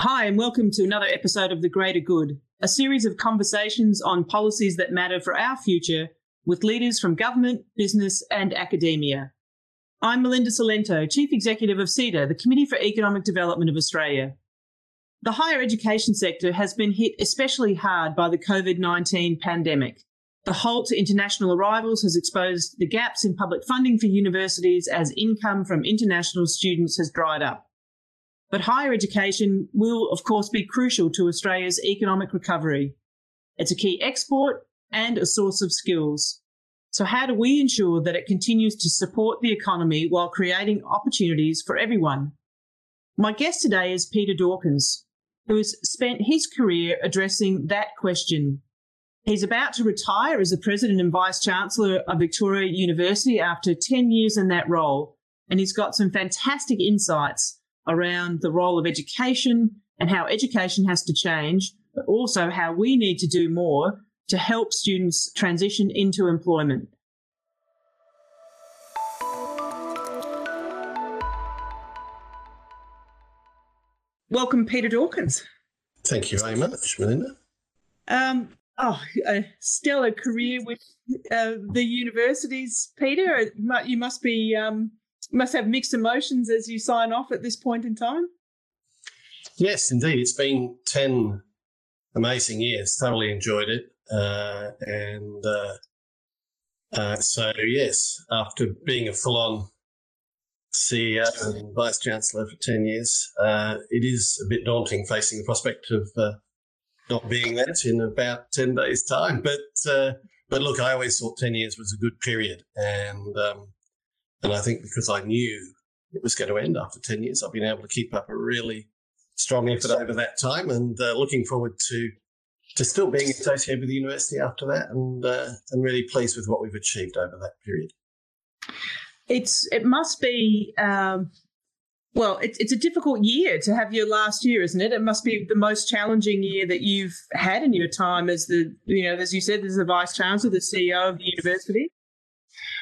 Hi, and welcome to another episode of The Greater Good, a series of conversations on policies that matter for our future with leaders from government, business, and academia. I'm Melinda Cilento, Chief Executive of CEDA, the Committee for Economic Development of Australia. The higher education sector has been hit especially hard by the COVID 19 pandemic. The halt to international arrivals has exposed the gaps in public funding for universities as income from international students has dried up. But higher education will, of course, be crucial to Australia's economic recovery. It's a key export and a source of skills. So, how do we ensure that it continues to support the economy while creating opportunities for everyone? My guest today is Peter Dawkins, who has spent his career addressing that question. He's about to retire as the President and Vice Chancellor of Victoria University after 10 years in that role, and he's got some fantastic insights around the role of education and how education has to change, but also how we need to do more to help students transition into employment. Welcome, Peter Dawkins. Thank you very much, Melinda. Um, oh, a stellar career with uh, the universities, Peter. You must be um, must have mixed emotions as you sign off at this point in time. Yes, indeed. It's been 10 amazing years. Thoroughly enjoyed it. Uh, and uh, uh, so, yes, after being a full on CEO and Vice Chancellor for 10 years, uh, it is a bit daunting facing the prospect of uh, not being that in about 10 days' time. But, uh, but look, I always thought 10 years was a good period. And um, and I think because I knew it was going to end after 10 years, I've been able to keep up a really strong effort over that time and uh, looking forward to to still being associated with the university after that and uh, and really pleased with what we've achieved over that period. It's it must be um, well, it, it's a difficult year to have your last year, isn't it? It must be the most challenging year that you've had in your time as the you know as you said as the vice chancellor, the CEO of the university.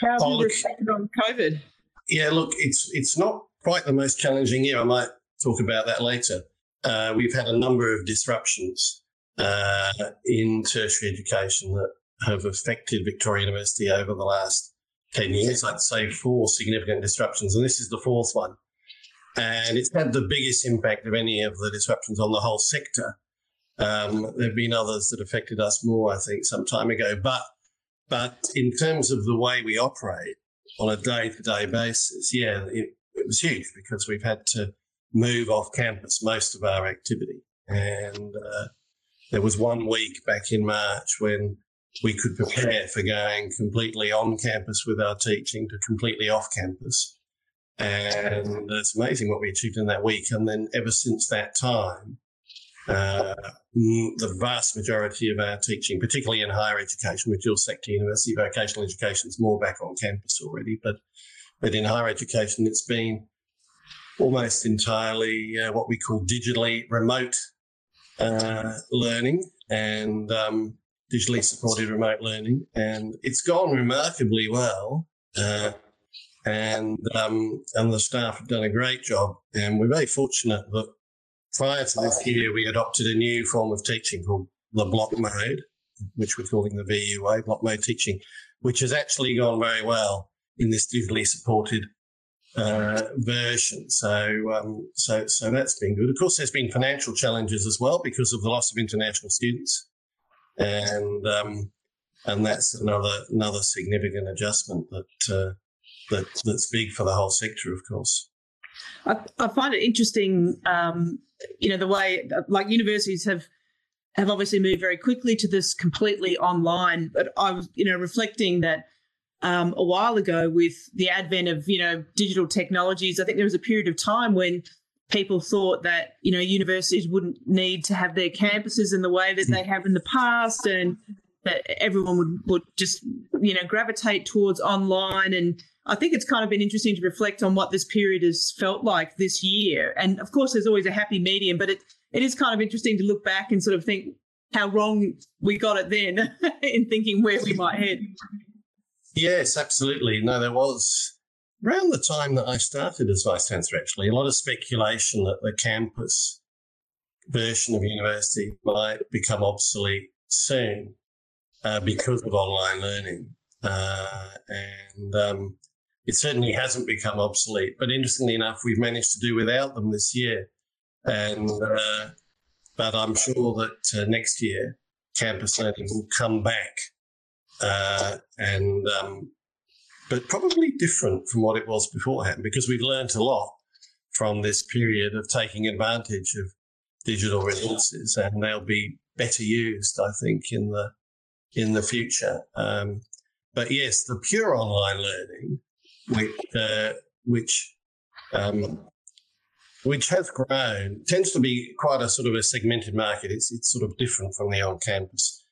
How have oh, you reflected on COVID? Yeah, look, it's it's not quite the most challenging year. I might talk about that later. Uh, we've had a number of disruptions uh, in tertiary education that have affected Victoria University over the last 10 years. I'd say four significant disruptions, and this is the fourth one. And it's had the biggest impact of any of the disruptions on the whole sector. Um, there have been others that affected us more, I think, some time ago. But but in terms of the way we operate on a day to day basis, yeah, it, it, was huge because we've had to move off campus most of our activity. And uh, there was one week back in March when we could prepare for going completely on campus with our teaching to completely off campus. And it's amazing what we achieved in that week. And then ever since that time, uh, the vast majority of our teaching, particularly in higher education, with dual sector university vocational education, is more back on campus already. But but in higher education, it's been almost entirely uh, what we call digitally remote uh, learning and um, digitally supported remote learning, and it's gone remarkably well. Uh, and um, and the staff have done a great job, and we're very fortunate that prior to this year, we adopted a new form of teaching called the block mode, which we're calling the VUA, block mode teaching, which has actually gone very well in this digitally supported uh, version. So, um, so, so that's been good. Of course, there's been financial challenges as well because of the loss of international students, and um, and that's another another significant adjustment that uh, that that's big for the whole sector, of course. I, I find it interesting, um, you know, the way like universities have have obviously moved very quickly to this completely online. But I was, you know, reflecting that um, a while ago with the advent of you know digital technologies, I think there was a period of time when people thought that you know universities wouldn't need to have their campuses in the way that they have in the past, and that everyone would would just you know gravitate towards online and I think it's kind of been interesting to reflect on what this period has felt like this year. And of course, there's always a happy medium, but it, it is kind of interesting to look back and sort of think how wrong we got it then in thinking where we might head. Yes, absolutely. No, there was around the time that I started as vice chancellor, actually, a lot of speculation that the campus version of university might become obsolete soon uh, because of online learning. Uh, and um, it certainly hasn't become obsolete. But interestingly enough, we've managed to do without them this year. And uh, but I'm sure that uh, next year campus learning will come back, uh, and um, but probably different from what it was beforehand because we've learned a lot from this period of taking advantage of digital resources, and they'll be better used, I think, in the in the future. Um, but yes, the pure online learning, which uh, which um, which has grown, tends to be quite a sort of a segmented market. It's it's sort of different from the on campus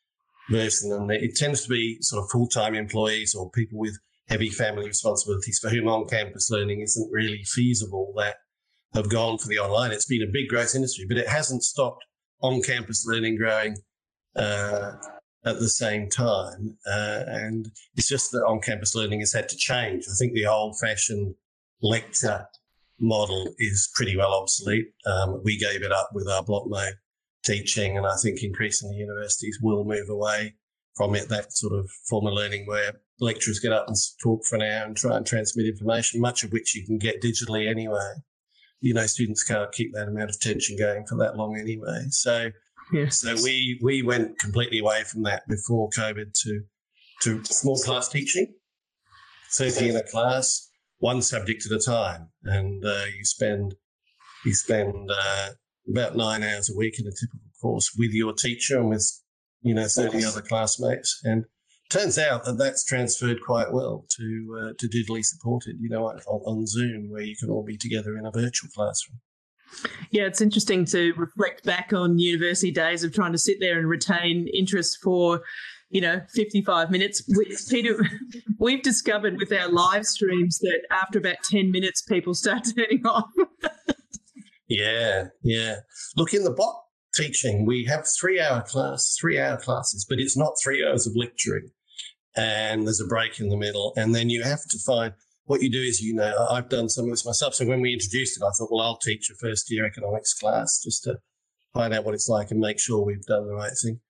version, and it tends to be sort of full time employees or people with heavy family responsibilities for whom on campus learning isn't really feasible. That have gone for the online. It's been a big growth industry, but it hasn't stopped on campus learning growing uh, at the same time. Uh, and it's just that on campus learning has had to change. I think the old fashioned lecture model is pretty well obsolete. Um, we gave it up with our block mode teaching, and I think increasingly universities will move away from it, that sort of form of learning where lecturers get up and talk for an hour and try and transmit information, much of which you can get digitally anyway you know, students can't keep that amount of tension going for that long anyway. So, yes. so we we went completely away from that before COVID to to small class teaching, thirty in a class, one subject at a time, and uh, you spend you spend uh, about nine hours a week in a typical course with your teacher and with you know thirty other classmates, and turns out that that's transferred quite well to uh, to digitally supported, you know, on, on, Zoom, where you can all be together in a virtual classroom. Yeah, it's interesting to reflect back on university days of trying to sit there and retain interest for, you know, 55 minutes. We, Peter, we've discovered with our live streams that after about 10 minutes, people start turning off. yeah, yeah. Look, in the bot teaching, we have three hour class, three hour classes, but it's not three hours of lecturing and there's a break in the middle. And then you have to find what you do is, you know, I've done some of this myself. So when we introduced it, I thought, well, I'll teach a first year economics class just to find out what it's like and make sure we've done the right thing.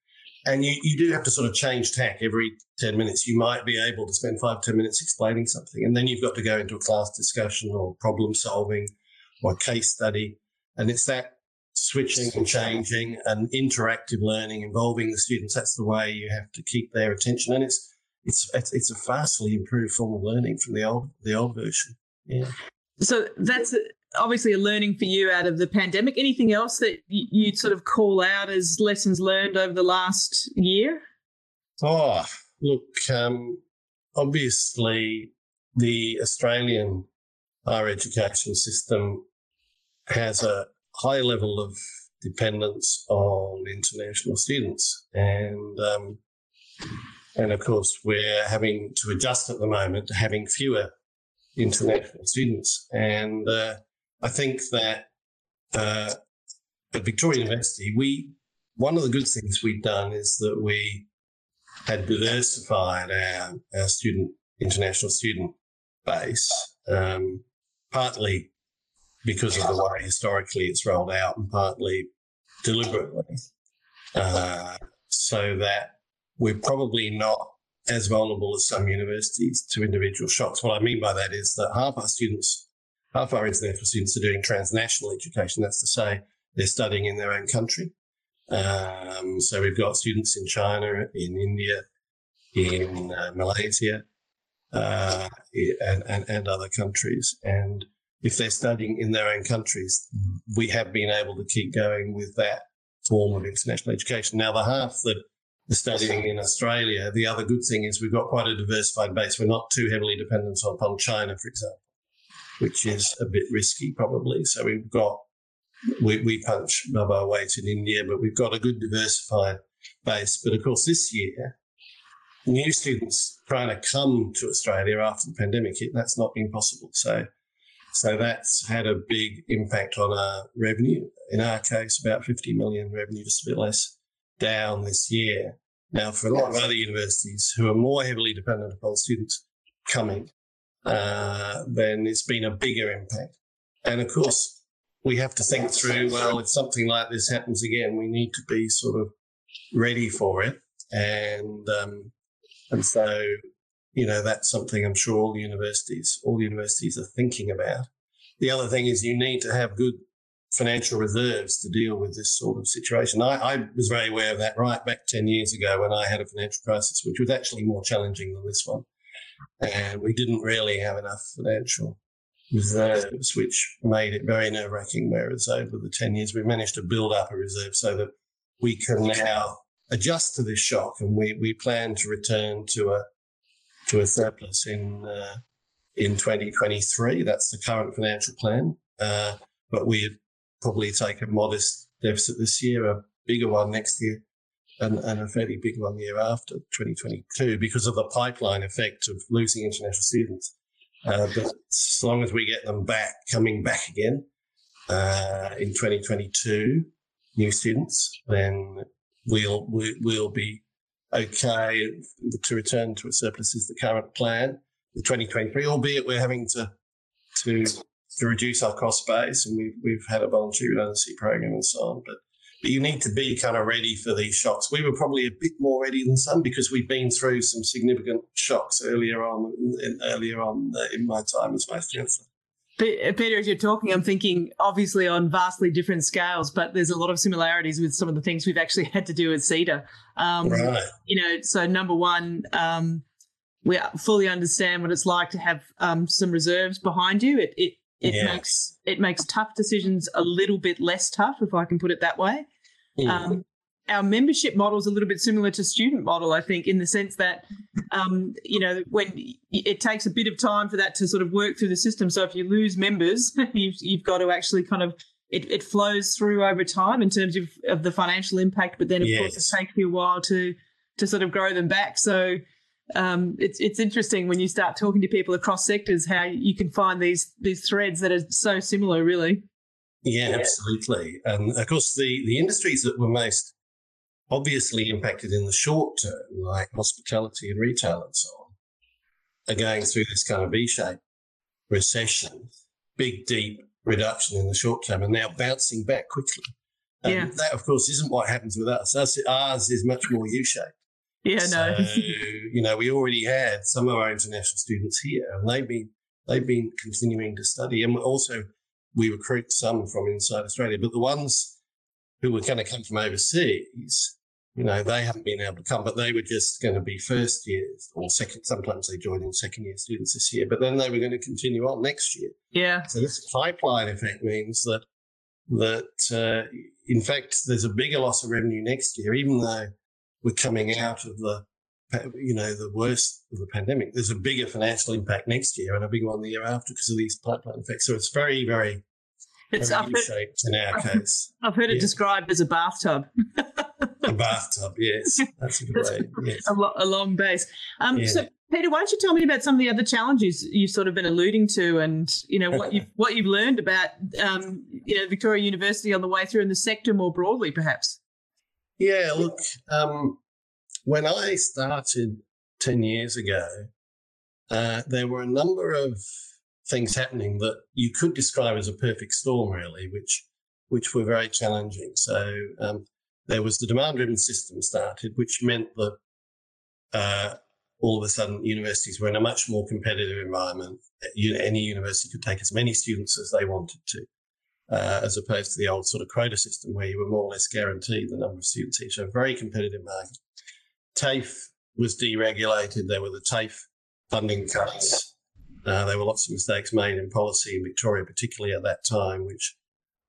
And you, you do have to sort of change tack every 10 minutes. You might be able to spend five ten minutes explaining something. And then you've got to go into a class discussion or problem solving or case study. And it's that switching and changing and interactive learning involving the students. That's the way you have to keep their attention. And it's, it's, it's, a vastly improved form of learning from the old the old version. Yeah. So that's obviously a learning for you out of the pandemic. Anything else that you'd sort of call out as lessons learned over the last year? Oh, look, um, obviously the Australian higher education system has a high level of dependence on international students, and um, and of course, we're having to adjust at the moment to having fewer international students. And uh, I think that uh, at Victoria University, we one of the good things we've done is that we had diversified our, our student international student base, um, partly because of the way historically it's rolled out, and partly deliberately, uh, so that we're probably not as vulnerable as some universities to individual shocks. What I mean by that is that half our students, half our international students are doing transnational education. That's to say, they're studying in their own country. Um, so we've got students in China, in India, in uh, Malaysia, uh, and, and, and other countries. And if they're studying in their own countries, we have been able to keep going with that form of international education. Now, the half that studying in Australia, the other good thing is we've got quite a diversified base. We're not too heavily dependent upon China, for example, which is a bit risky probably. So we've got, we, we punch above our weight in India, but we've got a good diversified base. But of course, this year, new students trying to come to Australia after the pandemic hit, that's not been possible. So, so that's had a big impact on our revenue. In our case, about 50 million revenue, just a bit less down this year. Now, for a lot of other universities who are more heavily dependent upon students coming, uh, then it's been a bigger impact. And of course, we have to think through. Well, if something like this happens again, we need to be sort of ready for it, and um, and so you know that's something I'm sure all universities all universities are thinking about. The other thing is you need to have good financial reserves to deal with this sort of situation. I, I, was very aware of that right back 10 years ago when I had a financial crisis, which was actually more challenging than this one. And we didn't really have enough financial reserves, which made it very nerve wracking. Whereas over the 10 years, we managed to build up a reserve so that we can now adjust to this shock. And we, we plan to return to a, to a surplus in, uh, in 2023. That's the current financial plan. Uh, but we probably take a modest deficit this year, a bigger one next year, and, and a fairly big one the year after, 2022, because of the pipeline effect of losing international students. Uh, but as long as we get them back, coming back again uh, in 2022, new students, then we'll we, will be okay to return to a surplus is the current plan for 2023, albeit we're having to to to reduce our cost base, and we've we've had a voluntary redundancy program and so on. But but you need to be kind of ready for these shocks. We were probably a bit more ready than some because we've been through some significant shocks earlier on in, earlier on in my time as vice chancellor. Peter, as you're talking, I'm thinking obviously on vastly different scales, but there's a lot of similarities with some of the things we've actually had to do at CEDA. Um, right. You know, so number one, um, we fully understand what it's like to have um, some reserves behind you. It, it it yeah. makes it makes tough decisions a little bit less tough, if I can put it that way. Yeah. Um, our membership model is a little bit similar to student model, I think, in the sense that um, you know when it takes a bit of time for that to sort of work through the system. So if you lose members, you've you've got to actually kind of it, it flows through over time in terms of, of the financial impact, but then of yes. course it takes you a while to to sort of grow them back. So um, it's it's interesting when you start talking to people across sectors how you can find these these threads that are so similar, really. Yeah, absolutely. And of course, the the industries that were most obviously impacted in the short term, like hospitality and retail and so on, are going through this kind of V-shaped recession, big, deep reduction in the short term, and now bouncing back quickly. And yeah. that, of course, isn't what happens with us. us. Ours is much more U-shaped. Yeah, so, no. you know, we already had some of our international students here, and they've been they've been continuing to study, and also we recruit some from inside Australia. But the ones who were going to come from overseas, you know, they haven't been able to come, but they were just going to be first years or second. Sometimes they join in second year students this year, but then they were going to continue on next year. Yeah. So this pipeline effect means that that uh, in fact there's a bigger loss of revenue next year, even though we're coming out of the, you know, the worst of the pandemic. There's a bigger financial impact next year and a bigger one the year after because of these pipeline effects. So it's very, very, it's shaped in our case. I've heard it described as a bathtub. a bathtub, yes. That's a good way. Yes. A, lo- a long base. Um, yeah. So, Peter, why don't you tell me about some of the other challenges you've sort of been alluding to, and you know what you've what you've learned about um, you know Victoria University on the way through in the sector more broadly, perhaps. Yeah, look, um, when I started 10 years ago, uh, there were a number of things happening that you could describe as a perfect storm, really, which which were very challenging. So um, there was the demand-driven system started, which meant that uh, all of a sudden universities were in a much more competitive environment. Any university could take as many students as they wanted to uh, as opposed to the old sort of quota system where you were more or less guaranteed the number of students each. So very competitive market. TAFE was deregulated. There were the TAFE funding cuts. Uh, there were lots of mistakes made in policy in Victoria, particularly at that time, which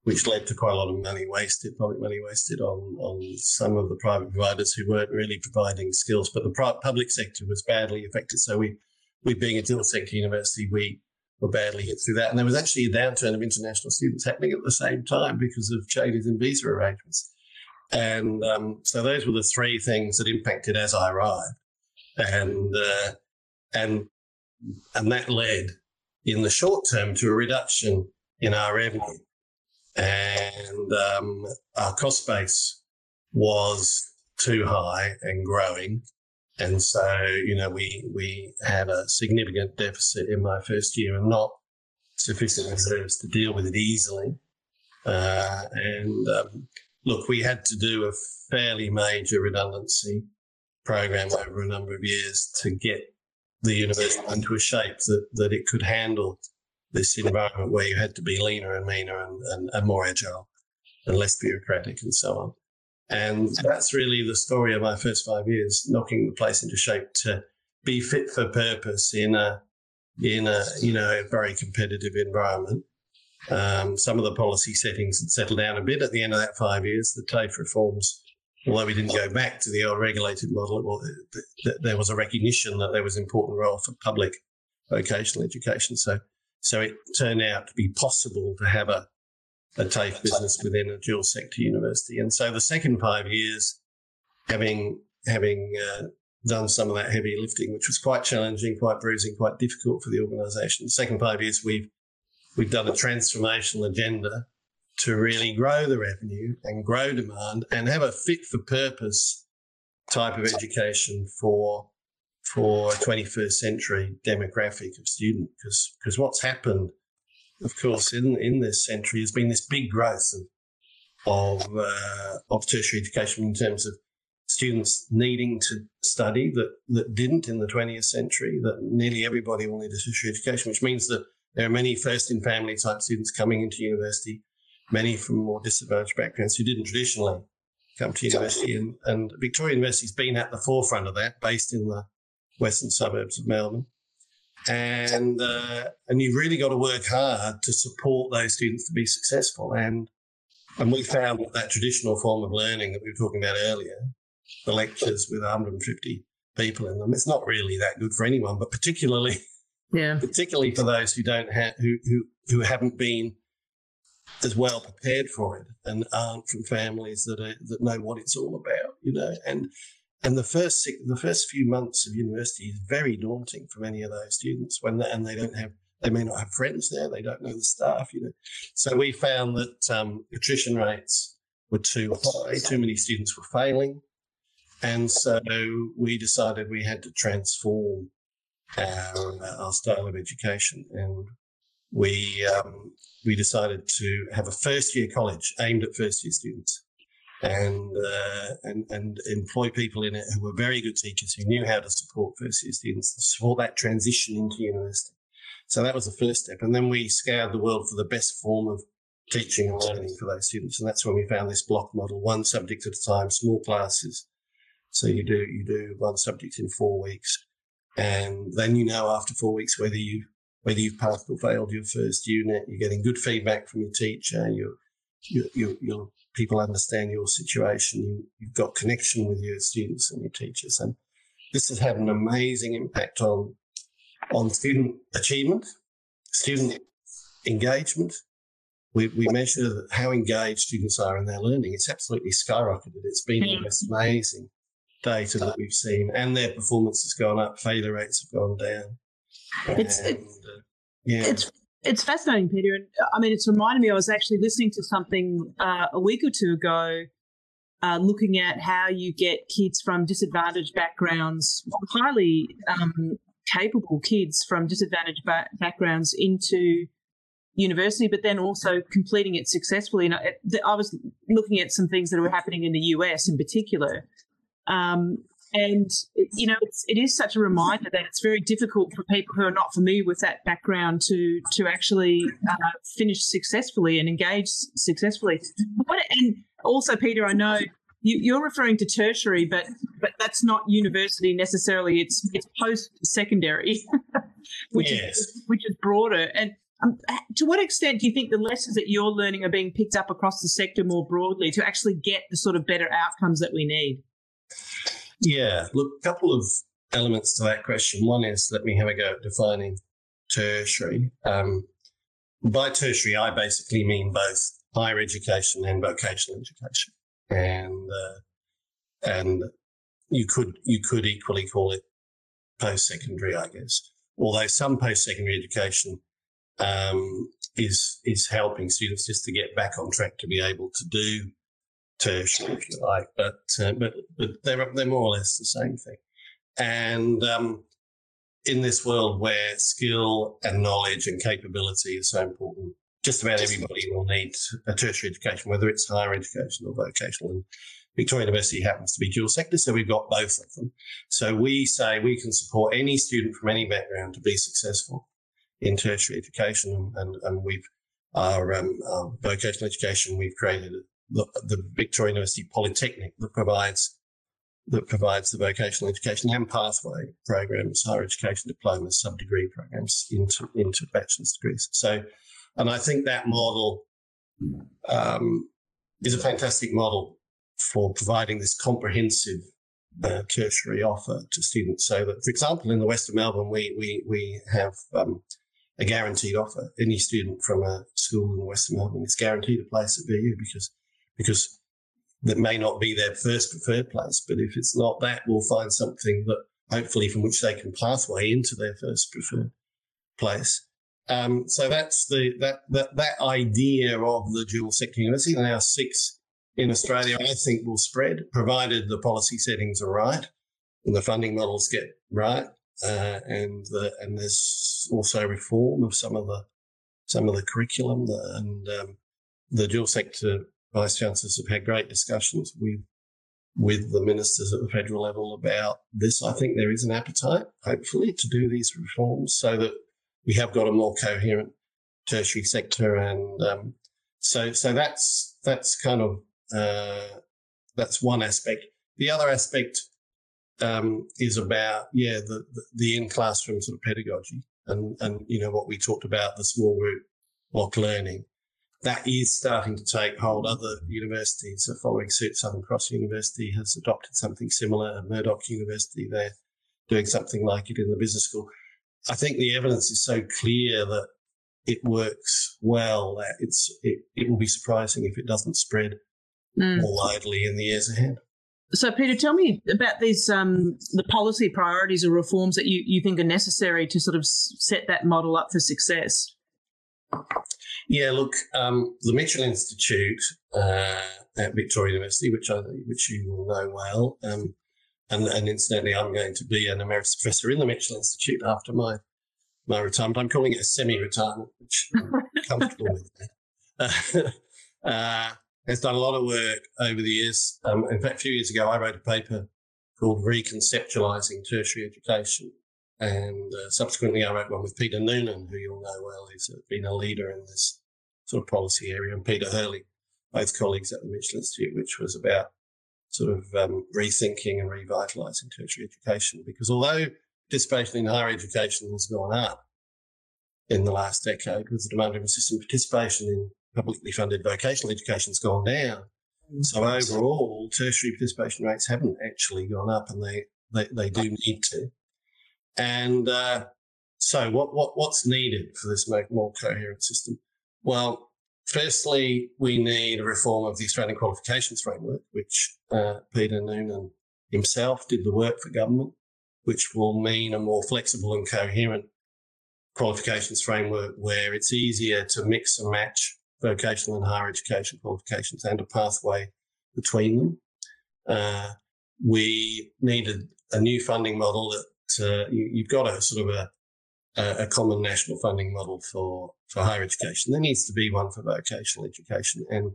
which led to quite a lot of money wasted, public money wasted on on some of the private providers who weren't really providing skills. But the public sector was badly affected. So we, we being a dual sector university, we were badly hit through that. And there was actually a downturn of international students happening at the same time because of changes in visa arrangements. And um, so those were the three things that impacted as I arrived. And, uh, and, and that led in the short term to a reduction in our revenue. And um, our cost base was too high and growing. And so, you know, we, we had a significant deficit in my first year and not sufficient reserves to deal with it easily. Uh, and um, look, we had to do a fairly major redundancy program over a number of years to get the university into a shape that, that it could handle this environment where you had to be leaner and meaner and, and, and more agile and less bureaucratic and so on. And that's really the story of my first five years, knocking the place into shape to be fit for purpose in a in a you know a very competitive environment. Um, some of the policy settings had settled down a bit at the end of that five years. The TAFE reforms, although we didn't go back to the old regulated model, well, there was a recognition that there was an important role for public vocational education. So, so it turned out to be possible to have a a TAFE business within a dual sector university. And so the second five years, having having uh, done some of that heavy lifting, which was quite challenging, quite bruising, quite difficult for the organisation. The second five years, we've we've done a transformational agenda to really grow the revenue and grow demand and have a fit for purpose type of education for for a 21st century demographic of student because because what's happened of course, in, in this century has been this big growth of of, uh, of tertiary education in terms of students needing to study that, that didn't in the 20th century, that nearly everybody will need a tertiary education, which means that there are many first in family type students coming into university, many from more disadvantaged backgrounds who didn't traditionally come to university. And, and Victoria University's been at the forefront of that, based in the western suburbs of Melbourne and uh, and you've really got to work hard to support those students to be successful. And and we found that, that traditional form of learning that we were talking about earlier, the lectures with 150 people in them, it's not really that good for anyone, but particularly yeah, particularly for those who don't have who who who haven't been as well prepared for it and aren't from families that are, that know what it's all about, you know, and and the first the first few months of university is very daunting for many of those students when they, and they don't have they may not have friends there, they don't know the staff, you know. So we found that um, attrition rates were too high, too many students were failing, and so we decided we had to transform our, our style of education, and we um, we decided to have a first year college aimed at first year students and, uh, and, and employ people in it who were very good teachers who knew how to support first year students, support that transition into university. So that was the first step. And then we scoured the world for the best form of teaching and learning for those students. And that's when we found this block model, one subject at a time, small classes. So you do, you do one subject in four weeks. And then you know after four weeks whether you, whether you've passed or failed your first unit. You're getting good feedback from your teacher. You're, you, you, you're people understand your situation. You, you've got connection with your students and your teachers. And this has had an amazing impact on, on student achievement, student engagement. We, we measure how engaged students are in their learning. It's absolutely skyrocketed. It's been the most amazing data that we've seen, and their performance has gone up. Failure rates have gone down. It's and, uh, yeah. It's it's fascinating, Peter. And I mean, it's reminded me, I was actually listening to something uh, a week or two ago, uh, looking at how you get kids from disadvantaged backgrounds, highly um, capable kids from disadvantaged ba- backgrounds into university, but then also completing it successfully. And I, I, was looking at some things that were happening in the US in particular. Um, and you know, it's, it is such a reminder that it's very difficult for people who are not familiar with that background to to actually uh, finish successfully and engage successfully. And also, Peter, I know you, are referring to tertiary, but but that's not university necessarily. It's it's post secondary, which yes. is which is broader. And um, to what extent do you think the lessons that you're learning are being picked up across the sector more broadly to actually get the sort of better outcomes that we need? Yeah, look, a couple of elements to that question. One is let me have a go at defining tertiary. Um, by tertiary, I basically mean both higher education and vocational education, and uh, and you could you could equally call it post secondary, I guess. Although some post secondary education um, is is helping students just to get back on track to be able to do if you like, but uh, but but they're they're more or less the same thing. And um, in this world where skill and knowledge and capability is so important just about everybody will need a tertiary education, whether it's higher education or vocational. And Victoria University happens to be dual sector, so we've got both of them. So we say we can support any student from any background to be successful in tertiary education, and, and we've our, um, our vocational education. We've created the, the Victoria University Polytechnic that provides that provides the vocational education and pathway programs, higher education diplomas, sub-degree programs into into bachelor's degrees. So, and I think that model um, is a fantastic model for providing this comprehensive uh, tertiary offer to students. So that, for example, in the West of Melbourne, we we we have um, a guaranteed offer. Any student from a school in the West of Melbourne is guaranteed a place at VU because because that may not be their first preferred place, but if it's not that, we'll find something that hopefully from which they can pathway into their first preferred place. Um, so that's the that that that idea of the dual sector university. There are six in Australia. I think will spread, provided the policy settings are right and the funding models get right, uh, and the, and there's also reform of some of the some of the curriculum and um, the dual sector vice chancellors have had great discussions with with the ministers at the federal level about this. I think there is an appetite, hopefully, to do these reforms so that we have got a more coherent tertiary sector, and um, so so that's that's kind of uh, that's one aspect. The other aspect um, is about yeah the, the, the in classroom sort of pedagogy and and you know what we talked about the small group block learning that is starting to take hold. Other universities are following suit. Southern Cross University has adopted something similar. Murdoch University, they're doing something like it in the business school. I think the evidence is so clear that it works well that it's it, it will be surprising if it doesn't spread mm. more widely in the years ahead. So, Peter, tell me about these um, the policy priorities or reforms that you, you think are necessary to sort of set that model up for success. Yeah, look, um, the Mitchell Institute uh, at Victoria University, which I, which you will know well, um, and, and incidentally, I'm going to be an emeritus professor in the Mitchell Institute after my my retirement. I'm calling it a semi-retirement, which I'm comfortable with. Uh, uh, has done a lot of work over the years. Um, in fact, a few years ago, I wrote a paper called Reconceptualizing Tertiary Education, and uh, subsequently, I wrote one with Peter Noonan, who you'll know well. He's been a leader in this sort of policy area, and Peter Hurley, both colleagues at the Mitchell Institute, which was about sort of um, rethinking and revitalising tertiary education. Because although participation in higher education has gone up in the last decade, with the demand driven system, participation in publicly funded vocational education has gone down. So overall, tertiary participation rates haven't actually gone up, and they, they, they do need to. And uh, so, what, what what's needed for this more coherent system? Well, firstly, we need a reform of the Australian qualifications framework, which uh, Peter Noonan himself did the work for government, which will mean a more flexible and coherent qualifications framework where it's easier to mix and match vocational and higher education qualifications and a pathway between them. Uh, we needed a new funding model that uh, you, have got a sort of a, a, common national funding model for, for higher education. There needs to be one for vocational education and,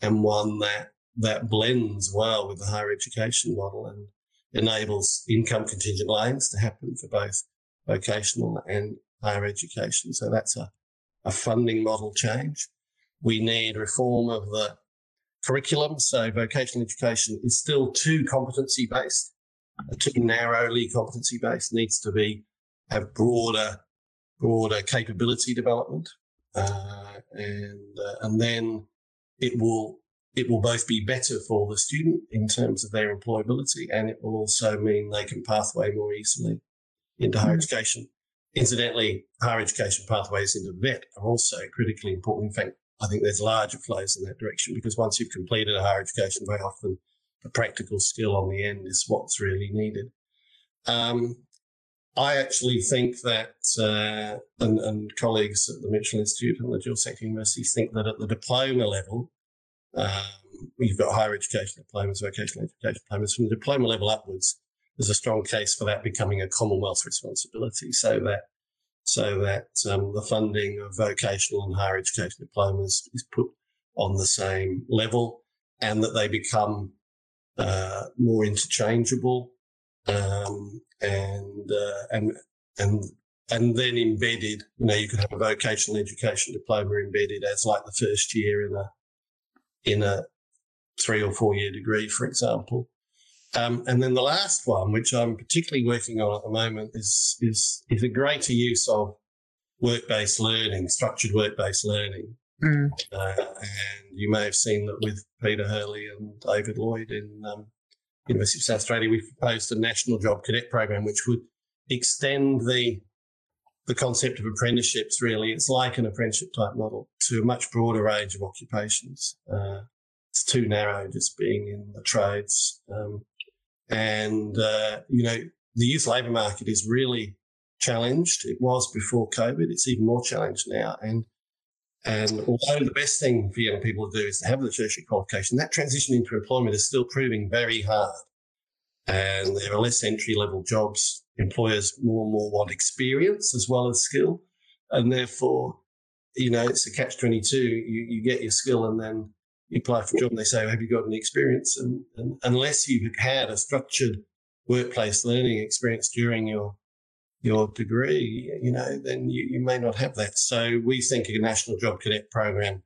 and one that, that blends well with the higher education model and enables income contingent loans to happen for both vocational and higher education. So that's a, a funding model change. We need reform of the curriculum. So vocational education is still too competency based too narrowly competency based needs to be have broader broader capability development. Uh, and uh, and then it will it will both be better for the student in terms of their employability and it will also mean they can pathway more easily into higher mm. education. Incidentally higher education pathways into VET are also critically important. In fact i think there's larger flows in that direction because once you've completed a higher education very often a practical skill on the end is what's really needed. Um, I actually think that, uh, and, and, colleagues at the Mitchell Institute and the dual sector universities think that at the diploma level, um, you've got higher education diplomas, vocational education diplomas. From the diploma level upwards, there's a strong case for that becoming a Commonwealth responsibility so that so that um, the funding of vocational and higher education diplomas is put on the same level and that they become uh, more interchangeable um, and uh, and and and then embedded. You know, you could have a vocational education diploma embedded as like the first year in a in a three or four year degree, for example. Um, and then the last one, which I'm particularly working on at the moment, is is is a greater use of work based learning, structured work based learning. Mm. Uh, and you may have seen that with Peter Hurley and David Lloyd in um, University of South Australia, we've proposed a national job cadet program, which would extend the the concept of apprenticeships. Really, it's like an apprenticeship type model to a much broader range of occupations. Uh, it's too narrow just being in the trades. Um, and, uh, you know, the youth labour market is really challenged. It was before COVID. It's even more challenged now. And and although the best thing for young people to do is to have the tertiary qualification, that transition into employment is still proving very hard. And there are less entry level jobs. Employers more and more want experience as well as skill. And therefore, you know, it's a catch 22. You, you get your skill and then you apply for a job and they say, Have you got any experience? And, and unless you've had a structured workplace learning experience during your your degree, you know, then you, you may not have that. So we think a national job cadet program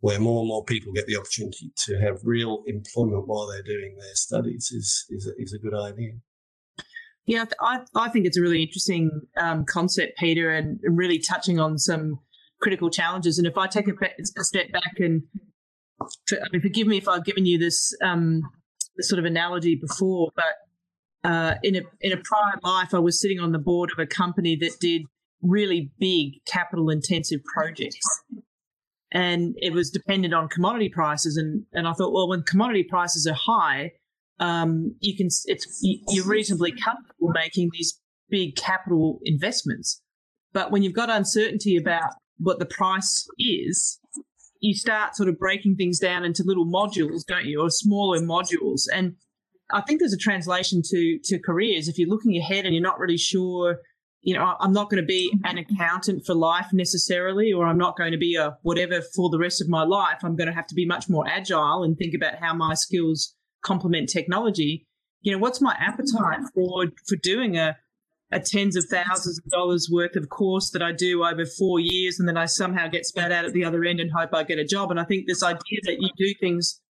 where more and more people get the opportunity to have real employment while they're doing their studies is is a, is a good idea. Yeah, I, I think it's a really interesting um, concept, Peter, and really touching on some critical challenges. And if I take a, a step back and I mean, forgive me if I've given you this, um, this sort of analogy before, but uh, in a in a prior life, I was sitting on the board of a company that did really big capital intensive projects, and it was dependent on commodity prices. and And I thought, well, when commodity prices are high, um, you can it's you're reasonably comfortable making these big capital investments. But when you've got uncertainty about what the price is, you start sort of breaking things down into little modules, don't you, or smaller modules. And I think there's a translation to to careers. If you're looking ahead and you're not really sure, you know, I'm not going to be an mm-hmm. accountant for life necessarily, or I'm not going to be a whatever for the rest of my life. I'm going to have to be much more agile and think about how my skills complement technology. You know, what's my appetite for for doing a a tens of thousands of dollars worth of course that I do over four years, and then I somehow get spat out at the other end and hope I get a job. And I think this idea that you do things,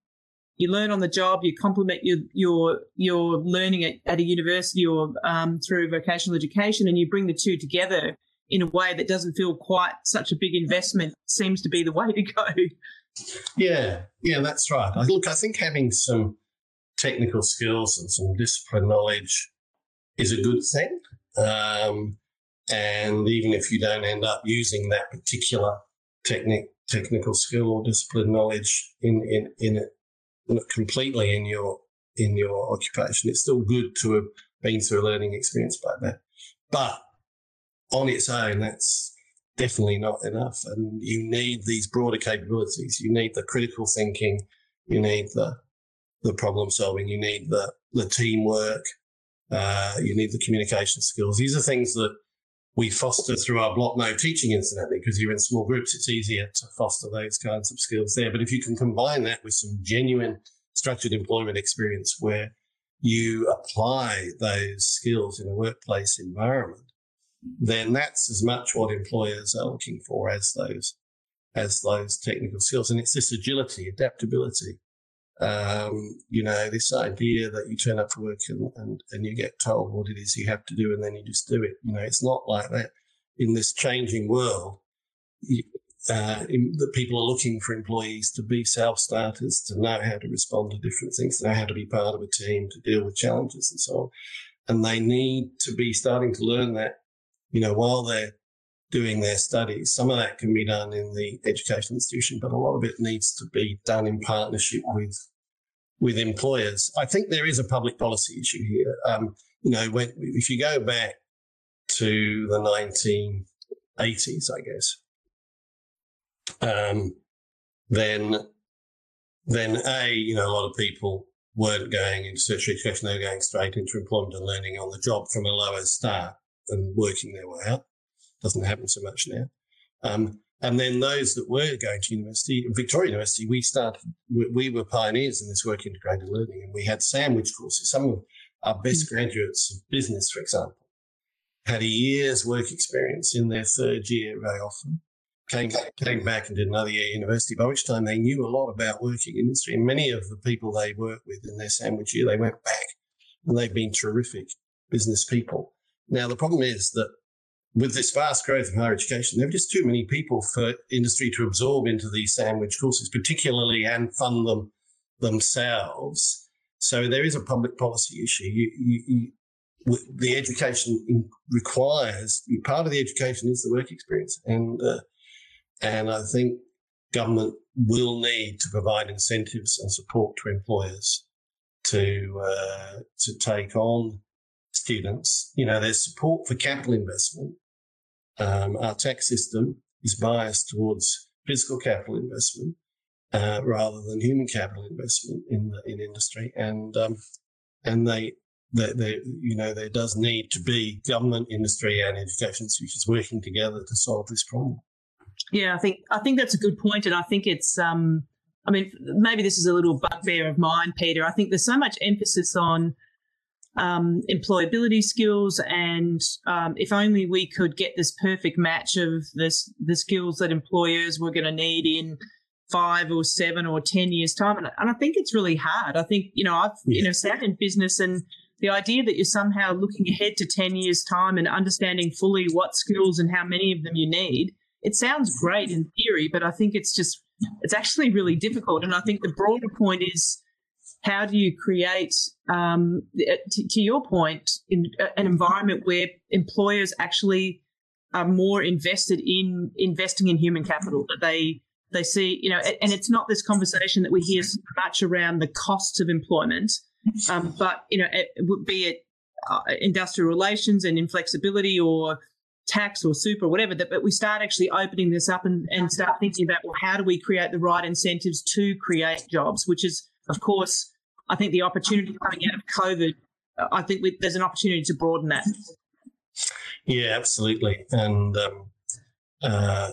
you learn on the job, you complement your your your learning at, at a university or um, through vocational education, and you bring the two together in a way that doesn't feel quite such a big investment seems to be the way to go. Yeah, yeah, that's right. Look, I think having some technical skills and some discipline knowledge is a good thing. Um, and even if you don't end up using that particular technique, technical skill or discipline knowledge in, in, in completely in your, in your occupation, it's still good to have been through a learning experience like that. But on its own, that's definitely not enough. And you need these broader capabilities. You need the critical thinking. You need the, the problem solving. You need the, the teamwork. Uh, you need the communication skills. These are things that we foster through our block mode teaching, incidentally, because you're in small groups. It's easier to foster those kinds of skills there. But if you can combine that with some genuine structured employment experience where you apply those skills in a workplace environment, then that's as much what employers are looking for as those as those technical skills. And it's this agility, adaptability um, you know, this idea that you turn up for work and, and, and you get told what it is you have to do and then you just do it. You know, it's not like that in this changing world. You, uh, in, that people are looking for employees to be self starters, to know how to respond to different things, to know how to be part of a team, to deal with challenges and so on. And they need to be starting to learn that, you know, while they're doing their studies. Some of that can be done in the education institution, but a lot of it needs to be done in partnership with with employers. I think there is a public policy issue here. Um, you know, when if you go back to the 1980s, I guess, um, then then a you know a lot of people weren't going into tertiary education; they were going straight into employment and learning on the job from a lower start and working their way up. Doesn't happen so much now. Um, and then those that were going to university, Victoria University, we started, we were pioneers in this work integrated learning and we had sandwich courses. Some of our best mm. graduates of business, for example, had a year's work experience in their third year very often, came, came back and did another year at university, by which time they knew a lot about working in industry. And many of the people they worked with in their sandwich year, they went back and they've been terrific business people. Now, the problem is that with this vast growth of higher education, there are just too many people for industry to absorb into these sandwich courses, particularly and fund them themselves. So there is a public policy issue. You, you, you, the education requires part of the education is the work experience, and uh, and I think government will need to provide incentives and support to employers to uh, to take on students. You know, there's support for capital investment. Um, our tax system is biased towards physical capital investment uh, rather than human capital investment in the, in industry, and um, and they, they, they, you know, there does need to be government, industry, and education institutions working together to solve this problem. Yeah, I think I think that's a good point, and I think it's. Um, I mean, maybe this is a little bugbear of mine, Peter. I think there's so much emphasis on um, employability skills, and um, if only we could get this perfect match of this the skills that employers were going to need in five or seven or ten years time, and, and, I think it's really hard. I think you know I've yeah. you know sat in business and the idea that you're somehow looking ahead to 10 years time and understanding fully what skills and how many of them you need it sounds great in theory, but I think it's just it's actually really difficult. And I think the broader point is how do you create, um, to, to, your point, in an environment where employers actually are more invested in investing in human capital that they they see, you know, and it's not this conversation that we hear so much around the costs of employment, um, but you know, it, be it uh, industrial relations and inflexibility or tax or super or whatever that but we start actually opening this up and, and start thinking about well how do we create the right incentives to create jobs which is of course i think the opportunity coming out of covid i think we, there's an opportunity to broaden that. Yeah absolutely. And um, uh,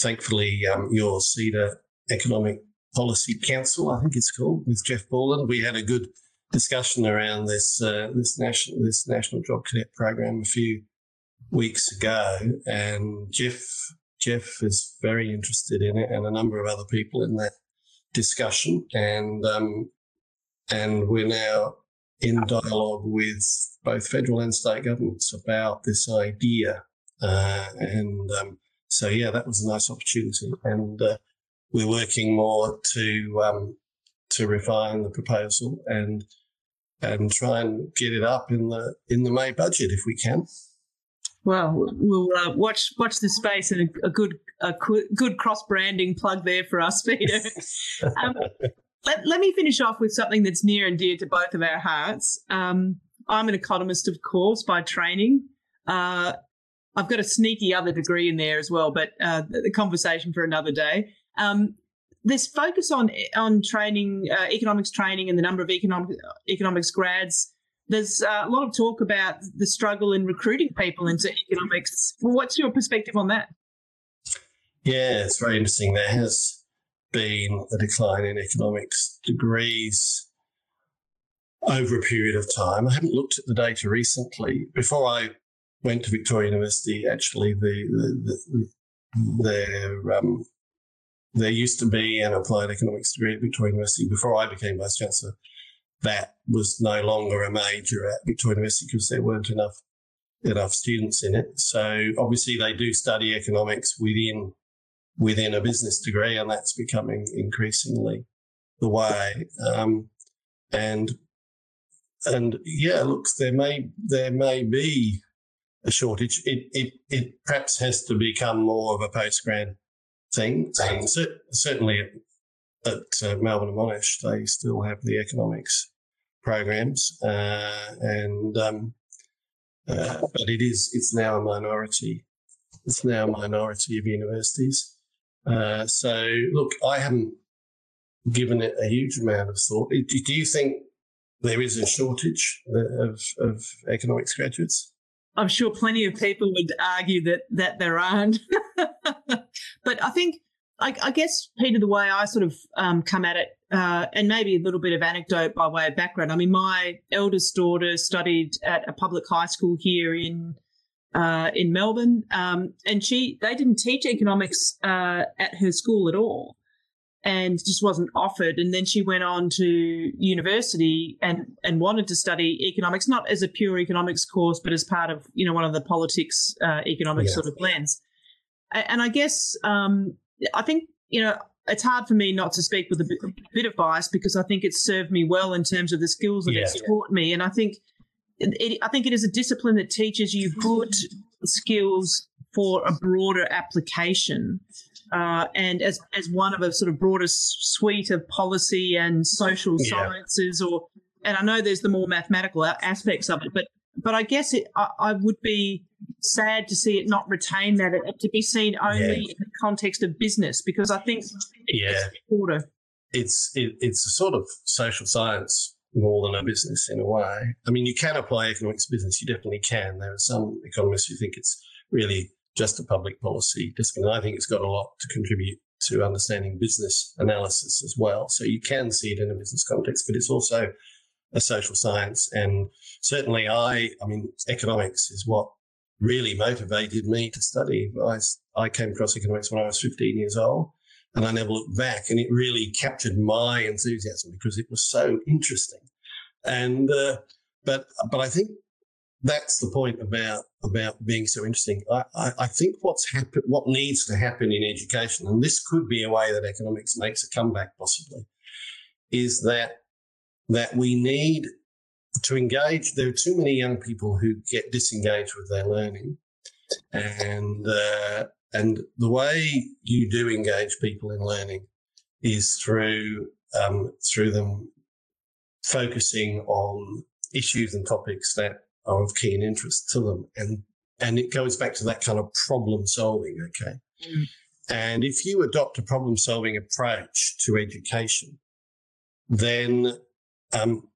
thankfully um, your CEDA economic policy council i think it's called with jeff borland we had a good discussion around this uh, this national this national job connect program a few weeks ago, and Jeff Jeff is very interested in it, and a number of other people in that discussion, and um, and we're now in dialogue with both federal and state governments about this idea, uh, and um, so yeah, that was a nice opportunity, and uh, we're working more to um, to refine the proposal and and try and get it up in the in the May budget if we can. Well, we'll uh, watch watch the space and a, a good a good cross branding plug there for us, Peter. um, let, let me finish off with something that's near and dear to both of our hearts. Um, I'm an economist, of course, by training. Uh, I've got a sneaky other degree in there as well, but uh, the conversation for another day. Um, this focus on on training, uh, economics training, and the number of economic, economics grads there's uh, a lot of talk about the struggle in recruiting people into economics. What's your perspective on that? Yeah, it's very interesting. There has been a decline in economics degrees over a period of time. I haven't looked at the data recently. Before I went to Victoria University, actually, the, the, the there um, there used to be an applied economics degree at Victoria University before I became vice chancellor that was no longer a major at Victoria University because there weren't enough enough students in it. So obviously they do study economics within within a business degree, and that's becoming increasingly the way. Um, and and yeah, look, there may there may be a shortage. It it it perhaps has to become more of a postgrad thing. And certainly at, uh, Melbourne and Monash, they still have the economics programs, uh, and um, uh, but it is it's now a minority. It's now a minority of universities. So look, I haven't given it a huge amount of thought. Do you think there is a shortage of, of economics graduates? I'm sure plenty of people would argue that that there aren't. but I think, I, I, guess, Peter, the way I sort of um, come at it, uh, and maybe a little bit of anecdote by way of background. I mean, my eldest daughter studied at a public high school here in uh, in Melbourne, um, and she they didn't teach economics uh, at her school at all and just wasn't offered. And then she went on to university and, and wanted to study economics, not as a pure economics course, but as part of, you know, one of the politics uh, economics yeah. sort of blends. And I guess um, I think, you know, it's hard for me not to speak with a bit, a bit, of bias because I think it's served me well in terms of the skills that yeah. it's taught me. And I think it, I think it is a discipline that teaches you good skills for a broader application uh, and as as one of a sort of broader suite of policy and social yeah. sciences, or and I know there's the more mathematical aspects of it, but but I guess it I, I would be sad to see it not retain that to be seen only yeah. in the context of business because I think yeah. It's it, it's a sort of social science more than a business in a way. I mean, you can apply economics to business. You definitely can. There are some economists who think it's really just a public policy discipline. I think it's got a lot to contribute to understanding business analysis as well. So you can see it in a business context, but it's also a social science. And certainly I, I mean, economics is what really motivated me to study. I, I came across economics when I was 15 years old and I never looked back and it really captured my enthusiasm because it was so interesting. And, uh, but, but I think that's the point about about being so interesting. I, I, I think what's happen, what needs to happen in education, and this could be a way that economics makes a comeback possibly, is that that we need to engage. There are too many young people who get disengaged with their learning, and uh, and the way you do engage people in learning is through um, through them focusing on issues and topics that are of keen interest to them. And, and it goes back to that kind of problem solving. Okay. Mm. And if you adopt a problem solving approach to education, then, um,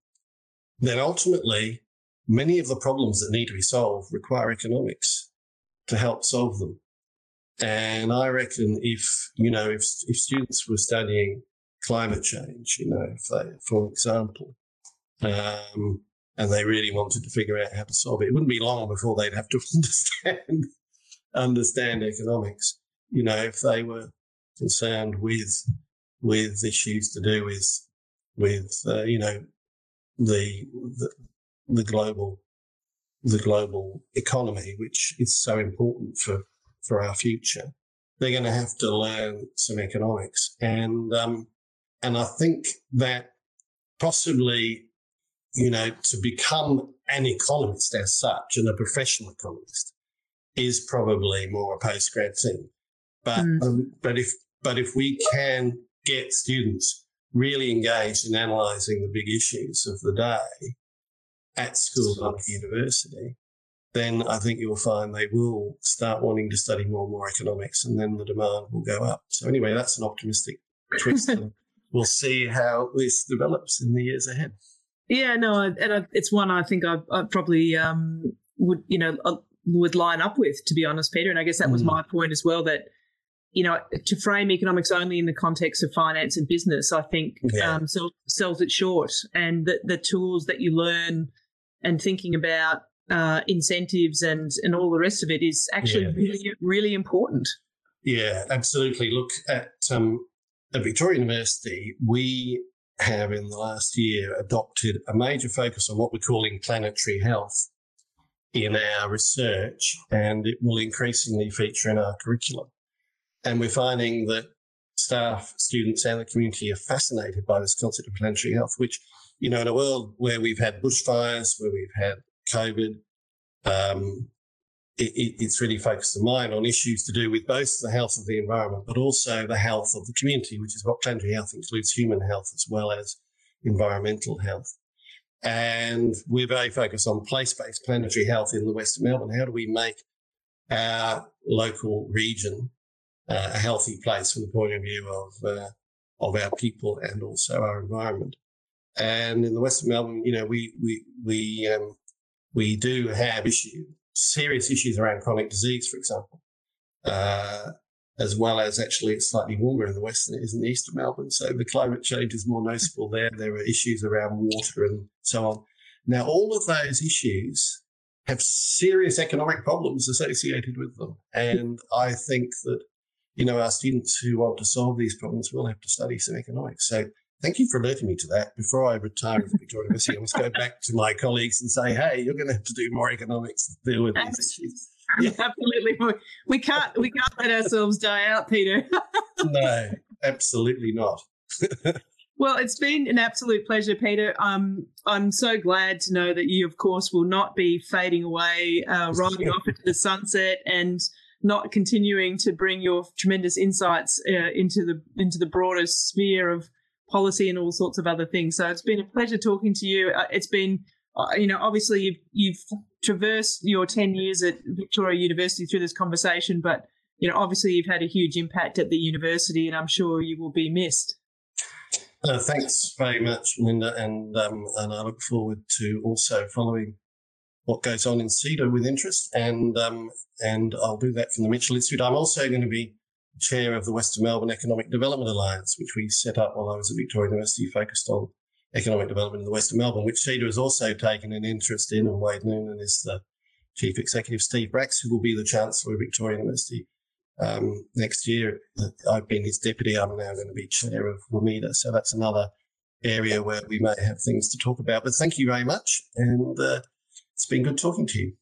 then ultimately many of the problems that need to be solved require economics to help solve them. And I reckon if, you know, if, if students were studying climate change, you know, they, for example, um, and they really wanted to figure out how to solve it. It wouldn't be long before they'd have to understand understand economics. You know, if they were concerned with with issues to do with with uh, you know the, the the global the global economy, which is so important for for our future, they're going to have to learn some economics, and um, and I think that possibly you know, to become an economist as such and a professional economist is probably more a postgrad thing. But mm. um, but if but if we can get students really engaged in analysing the big issues of the day at school and university, then I think you'll find they will start wanting to study more and more economics, and then the demand will go up. So anyway, that's an optimistic twist. we'll see how this develops in the years ahead. Yeah, no, and I, it's one I think I, I probably um, would, you know, uh, would line up with, to be honest, Peter. And I guess that was mm. my point as well that, you know, to frame economics only in the context of finance and business, I think yeah. um, sells, sells it short. And the, the tools that you learn and thinking about uh, incentives and, and all the rest of it is actually yeah. really, really important. Yeah, absolutely. Look at um, at Victoria University, we have in the last year adopted a major focus on what we're calling planetary health in our research, and it will increasingly feature in our curriculum. And we're finding that staff, students, and the community are fascinated by this concept of planetary health, which, you know, in a world where we've had bushfires, where we've had COVID, um, it, it, it's really focused the mind on issues to do with both the health of the environment, but also the health of the community, which is what planetary health includes human health as well as environmental health. And we're very focused on place-based planetary health in the Western Melbourne. How do we make our local region uh, a healthy place from the point of view of uh, of our people and also our environment? And in the Western Melbourne, you know, we we we um, we do have issues serious issues around chronic disease, for example, uh, as well as actually it's slightly warmer in the west than it is in the east of Melbourne. So the climate change is more noticeable there. There are issues around water and so on. Now, all of those issues have serious economic problems associated with them. And I think that, you know, our students who want to solve these problems will have to study some economics. So thank you for alerting me to that. Before I retire from Victoria University, I must go back to my colleagues and say, hey, you're going to have to do more economics to deal with these issues. Yeah. Absolutely. We can't we can't let ourselves die out, Peter. no, absolutely not. well, it's been an absolute pleasure, Peter. Um, I'm so glad to know that you, of course, will not be fading away, uh, riding off into the sunset, and not continuing to bring your tremendous insights uh, into the into the broader sphere of policy and all sorts of other things. So it's been a pleasure talking to you. Uh, it's been, uh, you know, obviously you've, you've traversed your 10 years at Victoria University through this conversation, but, you know, obviously you've had a huge impact at the university and I'm sure you will be missed. Uh, thanks very much, Linda, and um, and I look forward to also following what goes on in CEDA with interest, and um, and I'll do that from the Mitchell Institute. I'm also going to be chair of the Western Melbourne Economic Development Alliance, which we set up while I was at Victoria University, focused on economic development in the Western Melbourne, which CEDA has also taken an interest in, and Wade Noonan is the chief executive. Steve Bracks, who will be the chancellor of Victoria University um, next year. I've been his deputy. I'm now going to be chair of WMEDA, so that's another area where we may have things to talk about. But thank you very much, and uh, it's been good talking to you.